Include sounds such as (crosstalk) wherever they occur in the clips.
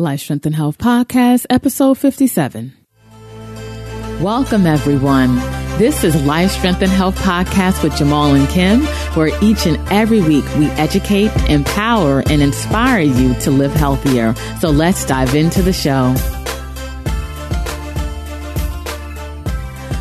Life Strength and Health Podcast, episode 57. Welcome, everyone. This is Life Strength and Health Podcast with Jamal and Kim, where each and every week we educate, empower, and inspire you to live healthier. So let's dive into the show.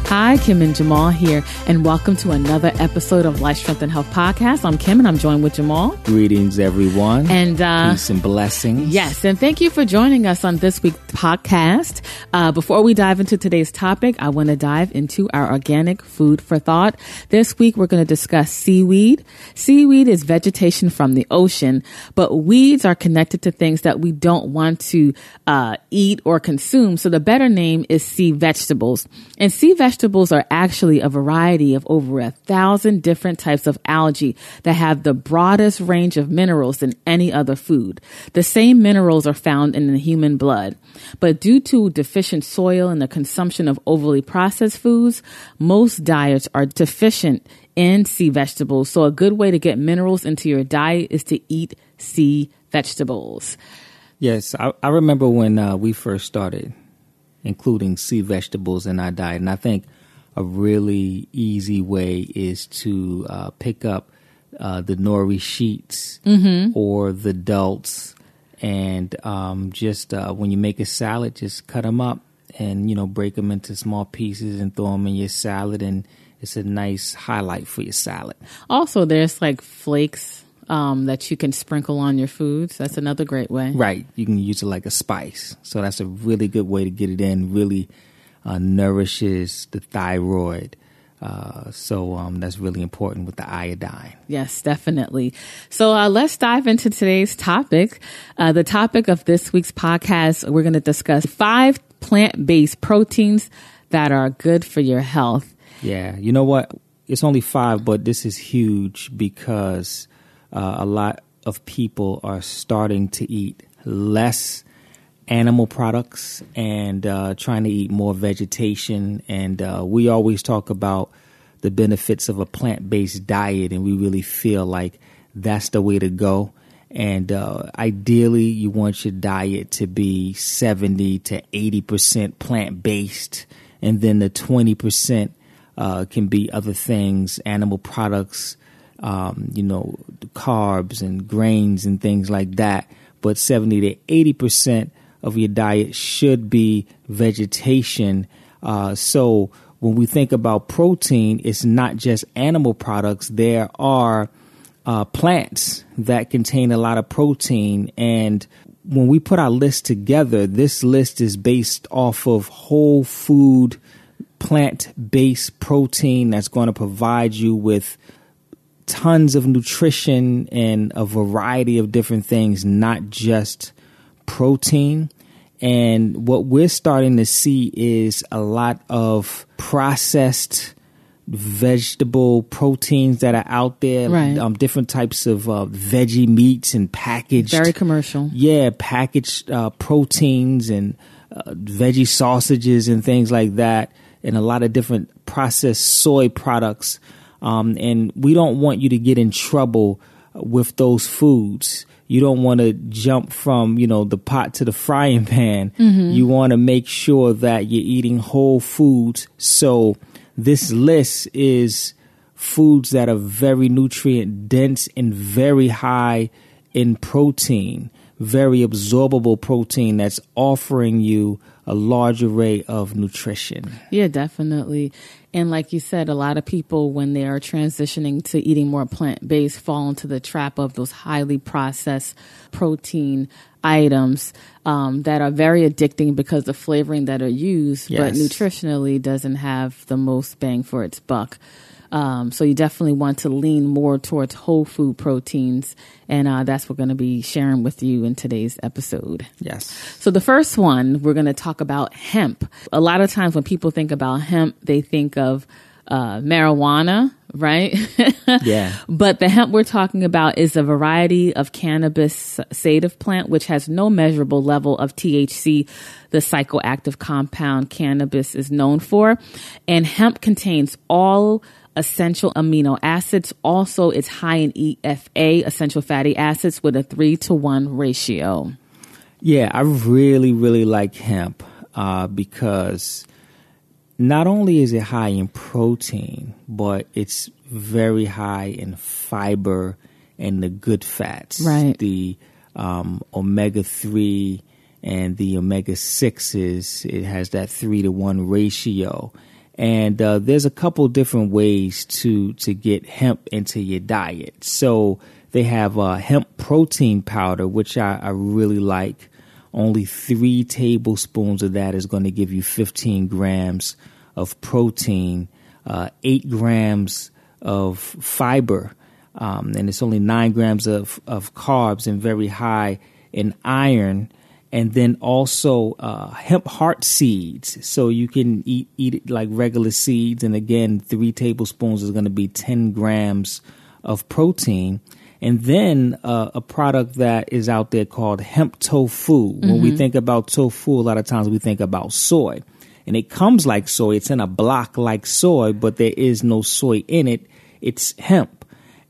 Hi, Kim and Jamal here, and welcome to another episode of Life Strength and Health Podcast. I'm Kim, and I'm joined with Jamal. Greetings, everyone. And uh, peace and blessings. Yes, and thank you for joining us on this week's podcast. Uh, before we dive into today's topic, I want to dive into our organic food for thought. This week, we're going to discuss seaweed. Seaweed is vegetation from the ocean, but weeds are connected to things that we don't want to uh, eat or consume. So the better name is sea vegetables. And sea vegetables vegetables are actually a variety of over a thousand different types of algae that have the broadest range of minerals than any other food. The same minerals are found in the human blood. But due to deficient soil and the consumption of overly processed foods, most diets are deficient in sea vegetables. So a good way to get minerals into your diet is to eat sea vegetables. Yes, I, I remember when uh, we first started including sea vegetables in our diet. And I think a really easy way is to uh, pick up uh, the nori sheets mm-hmm. or the dulse, and um, just uh, when you make a salad, just cut them up and you know break them into small pieces and throw them in your salad, and it's a nice highlight for your salad. Also, there's like flakes um, that you can sprinkle on your foods. That's another great way. Right. You can use it like a spice. So that's a really good way to get it in. Really uh, nourishes the thyroid. Uh, so um, that's really important with the iodine. Yes, definitely. So uh, let's dive into today's topic. Uh, the topic of this week's podcast, we're going to discuss five plant based proteins that are good for your health. Yeah, you know what? It's only five, but this is huge because uh, a lot of people are starting to eat less animal products and uh, trying to eat more vegetation. And uh, we always talk about the benefits of a plant based diet, and we really feel like that's the way to go. And uh, ideally, you want your diet to be 70 to 80% plant based, and then the 20% uh, can be other things, animal products, um, you know, carbs and grains and things like that. But 70 to 80 percent of your diet should be vegetation. Uh, so when we think about protein, it's not just animal products. There are uh, plants that contain a lot of protein. And when we put our list together, this list is based off of whole food, plant based protein that's going to provide you with tons of nutrition and a variety of different things, not just protein. And what we're starting to see is a lot of processed vegetable proteins that are out there, right. um, different types of uh, veggie meats and packaged, very commercial, yeah, packaged uh, proteins and uh, veggie sausages and things like that, and a lot of different processed soy products um, and we don't want you to get in trouble with those foods. You don't want to jump from, you know, the pot to the frying pan. Mm-hmm. You want to make sure that you're eating whole foods. So this list is foods that are very nutrient dense and very high in protein, very absorbable protein that's offering you a large array of nutrition. Yeah, definitely. And like you said, a lot of people, when they are transitioning to eating more plant based, fall into the trap of those highly processed protein items um, that are very addicting because the flavoring that are used, yes. but nutritionally doesn't have the most bang for its buck. Um, so you definitely want to lean more towards whole food proteins, and uh, that's what we're going to be sharing with you in today's episode. Yes. So the first one we're going to talk about hemp. A lot of times when people think about hemp, they think of uh, marijuana, right? (laughs) yeah. But the hemp we're talking about is a variety of cannabis sativa plant which has no measurable level of THC, the psychoactive compound cannabis is known for. And hemp contains all essential amino acids. Also, it's high in EFA, essential fatty acids, with a three to one ratio. Yeah, I really, really like hemp uh, because not only is it high in protein, but it's very high in fiber and the good fats. Right. The um, omega 3 and the omega 6s, it has that 3 to 1 ratio. And uh, there's a couple different ways to, to get hemp into your diet. So they have uh, hemp protein powder, which I, I really like. Only three tablespoons of that is going to give you 15 grams of protein, uh, eight grams of fiber, um, and it's only nine grams of, of carbs and very high in iron. And then also uh, hemp heart seeds, so you can eat eat it like regular seeds. And again, three tablespoons is going to be ten grams of protein. And then uh, a product that is out there called hemp tofu. Mm-hmm. When we think about tofu, a lot of times we think about soy. And it comes like soy, it's in a block like soy, but there is no soy in it. It's hemp.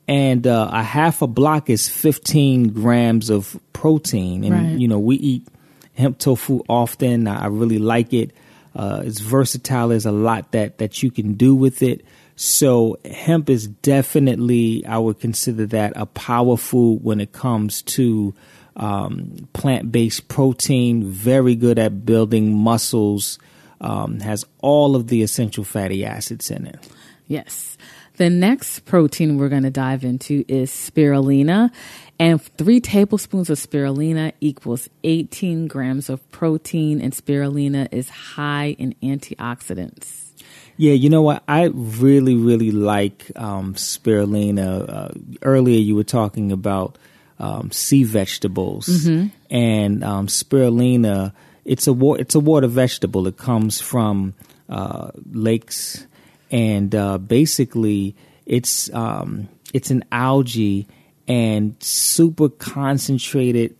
And uh, a half a block is 15 grams of protein. And, right. you know, we eat hemp tofu often. I really like it. Uh, it's versatile. There's a lot that, that you can do with it. So hemp is definitely, I would consider that a power food when it comes to um, plant-based protein. Very good at building muscles. Um, has all of the essential fatty acids in it. Yes. The next protein we're going to dive into is spirulina. And three tablespoons of spirulina equals 18 grams of protein, and spirulina is high in antioxidants. Yeah, you know what? I really, really like um, spirulina. Uh, earlier, you were talking about um, sea vegetables, mm-hmm. and um, spirulina. It's a wa- it's a water vegetable. It comes from uh, lakes, and uh, basically, it's um, it's an algae and super concentrated,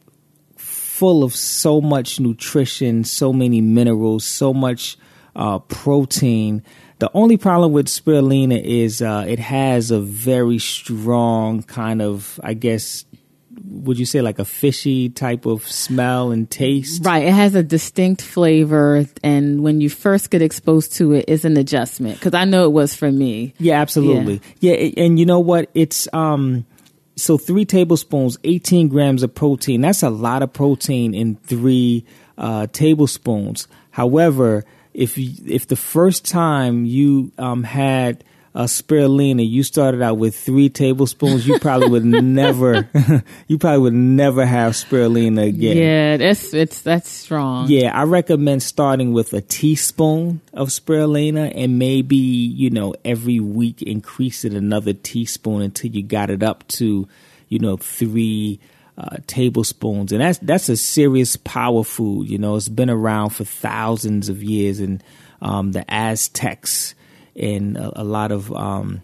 full of so much nutrition, so many minerals, so much uh, protein. The only problem with spirulina is uh, it has a very strong kind of, I guess, would you say like a fishy type of smell and taste? Right. It has a distinct flavor. And when you first get exposed to it, it's an adjustment. Because I know it was for me. Yeah, absolutely. Yeah. yeah. And you know what? It's, um, so three tablespoons, 18 grams of protein. That's a lot of protein in three uh, tablespoons. However, if you, if the first time you um, had a spirulina, you started out with three tablespoons, you probably would (laughs) never, (laughs) you probably would never have spirulina again. Yeah, that's it's that's strong. Yeah, I recommend starting with a teaspoon of spirulina and maybe you know every week increase it another teaspoon until you got it up to you know three uh, tablespoons, and that's that's a serious power food. You know, it's been around for thousands of years, and um, the Aztecs and a, a lot of um,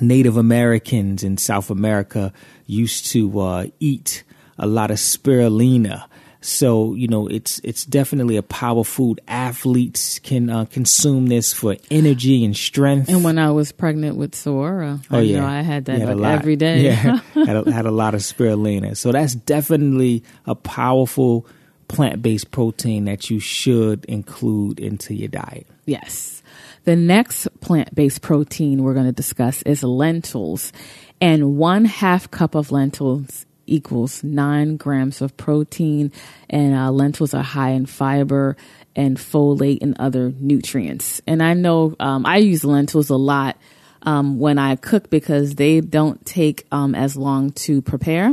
Native Americans in South America used to uh, eat a lot of spirulina. So you know, it's it's definitely a power food. Athletes can uh, consume this for energy and strength. And when I was pregnant with Sora, oh I yeah, know I had that had like every day. Yeah, (laughs) had a, had a lot of spirulina. So that's definitely a powerful plant based protein that you should include into your diet. Yes. The next plant based protein we're going to discuss is lentils. And one half cup of lentils equals nine grams of protein, and uh, lentils are high in fiber and folate and other nutrients. And I know um, I use lentils a lot um, when I cook because they don't take um, as long to prepare,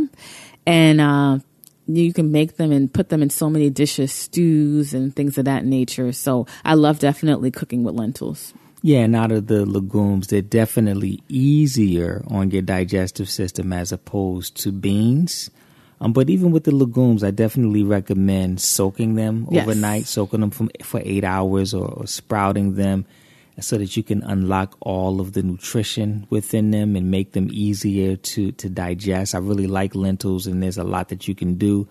and uh, you can make them and put them in so many dishes, stews, and things of that nature. So I love definitely cooking with lentils. Yeah, and out of the legumes, they're definitely easier on your digestive system as opposed to beans. Um, but even with the legumes, I definitely recommend soaking them yes. overnight, soaking them from, for eight hours or, or sprouting them so that you can unlock all of the nutrition within them and make them easier to, to digest. I really like lentils, and there's a lot that you can do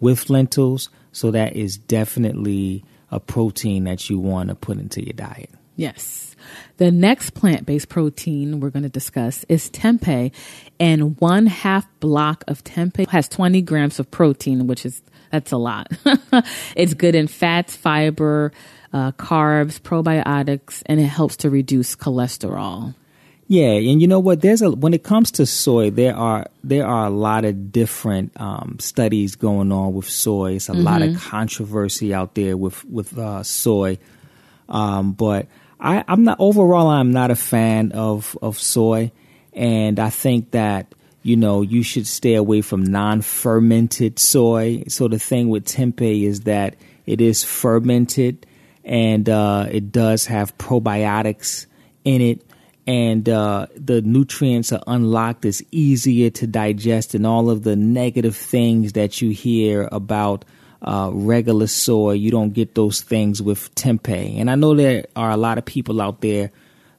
with lentils. So that is definitely a protein that you want to put into your diet. Yes. The next plant based protein we're going to discuss is tempeh, and one half block of tempeh has 20 grams of protein, which is That's a lot. (laughs) it's good in fats, fiber, uh, carbs, probiotics, and it helps to reduce cholesterol. Yeah, and you know what? There's a when it comes to soy, there are there are a lot of different um, studies going on with soy. It's a mm-hmm. lot of mm-hmm. controversy out there with with uh, soy, um, but I, I'm not overall. I'm not a fan of of soy, and I think that you know you should stay away from non-fermented soy. So the thing with tempeh is that it is fermented, and uh, it does have probiotics in it and uh, the nutrients are unlocked. It's easier to digest, and all of the negative things that you hear about uh, regular soy, you don't get those things with tempeh. And I know there are a lot of people out there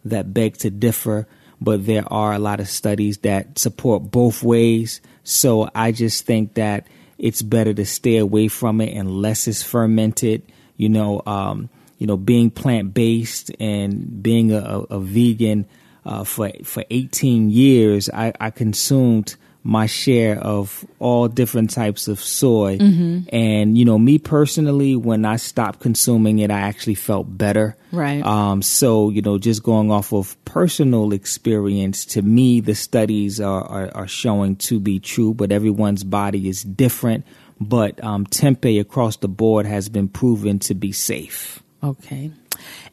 that beg to differ, but there are a lot of studies that support both ways. So I just think that it's better to stay away from it unless it's fermented. You know, um, you know, being plant based and being a, a vegan uh, for for 18 years, I, I, consumed my share of all different types of soy. Mm-hmm. And you know, me personally, when I stopped consuming it, I actually felt better. Right. Um, so you know, just going off of personal experience, to me, the studies are, are, are showing to be true. But everyone's body is different. But um, tempeh across the board has been proven to be safe. Okay.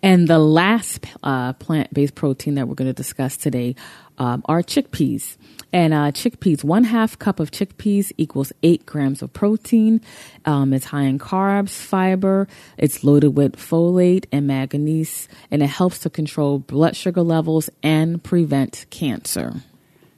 And the last uh, plant based protein that we're going to discuss today um, are chickpeas. And uh, chickpeas, one half cup of chickpeas equals eight grams of protein. Um, it's high in carbs, fiber. It's loaded with folate and manganese, and it helps to control blood sugar levels and prevent cancer.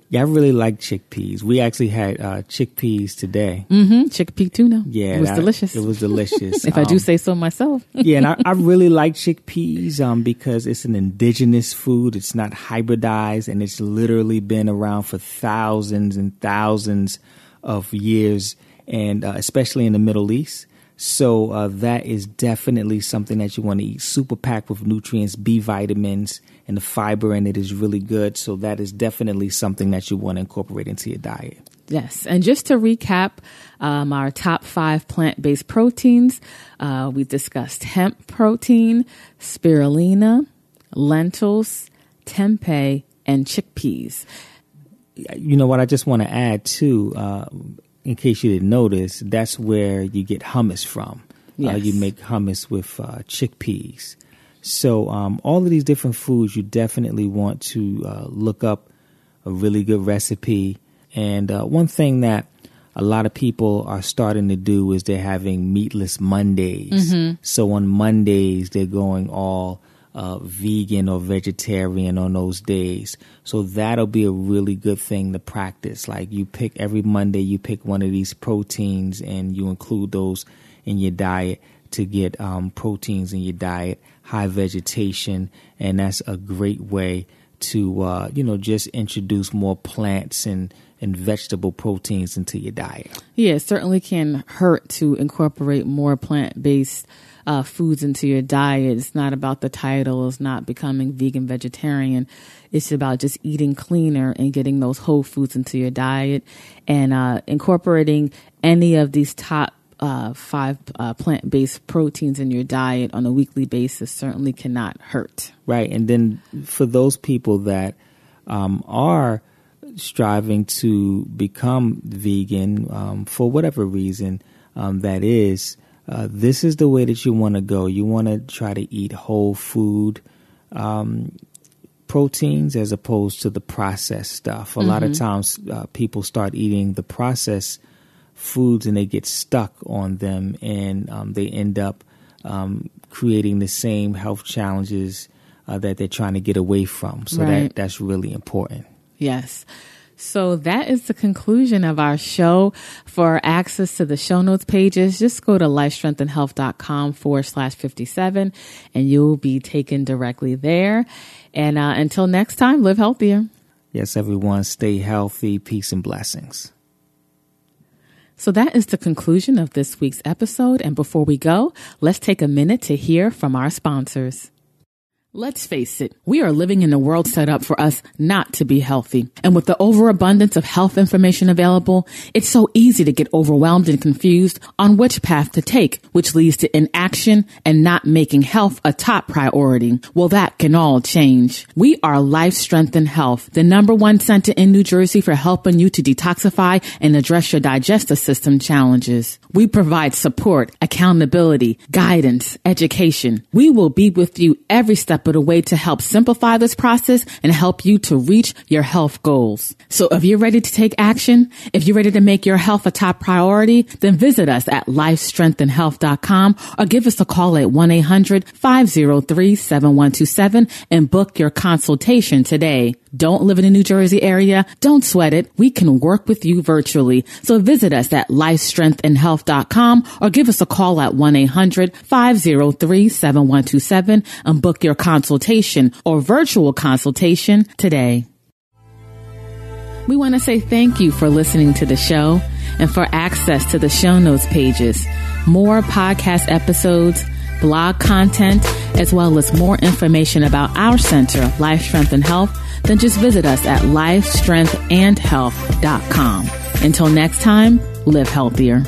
Yeah, I really like chickpeas. We actually had uh, chickpeas today. Mm-hmm. Chickpea tuna. Yeah, it was that, delicious. It was delicious. (laughs) if um, I do um, say so myself. yeah, and I, (laughs) I, really like chickpeas um, because it's an indigenous food. It's not hybridized, and it's literally been around for thousands and thousands of years, and uh, especially in the Middle East. So uh, that is definitely something that you want to eat. Super packed with nutrients, B vitamins, and the fiber in it is really good. So that is definitely something that you want to incorporate into your diet. Yes, and just to recap um, our top five plant based proteins, uh, we discussed hemp protein, spirulina, lentils, tempeh, and chickpeas. You know what? I just want to add too. Uh, in case you didn't notice, that's where you get hummus from. Yes. Uh, you make hummus with uh, chickpeas. So, um, all of these different foods, you definitely want to uh, look up a really good recipe. And uh, one thing that a lot of people are starting to do is they're having meatless Mondays. Mm-hmm. So, on Mondays, they're going all uh, vegan or vegetarian on those days. So that'll be a really good thing to practice. Like you pick every Monday, you pick one of these proteins and you include those in your diet to get um, proteins in your diet, high vegetation, and that's a great way to uh, you know just introduce more plants and and vegetable proteins into your diet. Yeah, it certainly can hurt to incorporate more plant based uh, foods into your diet. It's not about the title. It's not becoming vegan vegetarian. It's about just eating cleaner and getting those whole foods into your diet and uh, incorporating any of these top uh, five uh, plant based proteins in your diet on a weekly basis certainly cannot hurt. Right. And then for those people that um, are striving to become vegan um, for whatever reason um, that is, uh, this is the way that you want to go. You want to try to eat whole food um, proteins as opposed to the processed stuff. A mm-hmm. lot of mm-hmm. times uh, people start eating the processed foods and they get stuck on them and um, they end up um, creating the same health challenges uh, that they're trying to get away from. So right. that, that's really important. Yes. So that is the conclusion of our show. For access to the show notes pages, just go to lifestrengthandhealth.com forward slash 57 and you'll be taken directly there. And uh, until next time, live healthier. Yes, everyone, stay healthy. Peace and blessings. So that is the conclusion of this week's episode. And before we go, let's take a minute to hear from our sponsors. Let's face it, we are living in a world set up for us not to be healthy. And with the overabundance of health information available, it's so easy to get overwhelmed and confused on which path to take, which leads to inaction and not making health a top priority. Well, that can all change. We are Life Strength and Health, the number one center in New Jersey for helping you to detoxify and address your digestive system challenges. We provide support, accountability, guidance, education. We will be with you every step but a way to help simplify this process and help you to reach your health goals. So if you're ready to take action, if you're ready to make your health a top priority, then visit us at lifestrengthandhealth.com or give us a call at 1-800-503-7127 and book your consultation today. Don't live in the New Jersey area? Don't sweat it. We can work with you virtually. So visit us at lifestrengthandhealth.com or give us a call at 1-800-503-7127 and book your consultation or virtual consultation today. We want to say thank you for listening to the show and for access to the show notes pages, more podcast episodes, blog content, as well as more information about our center, Life Strength and Health, then just visit us at lifestrengthandhealth.com. Until next time, live healthier.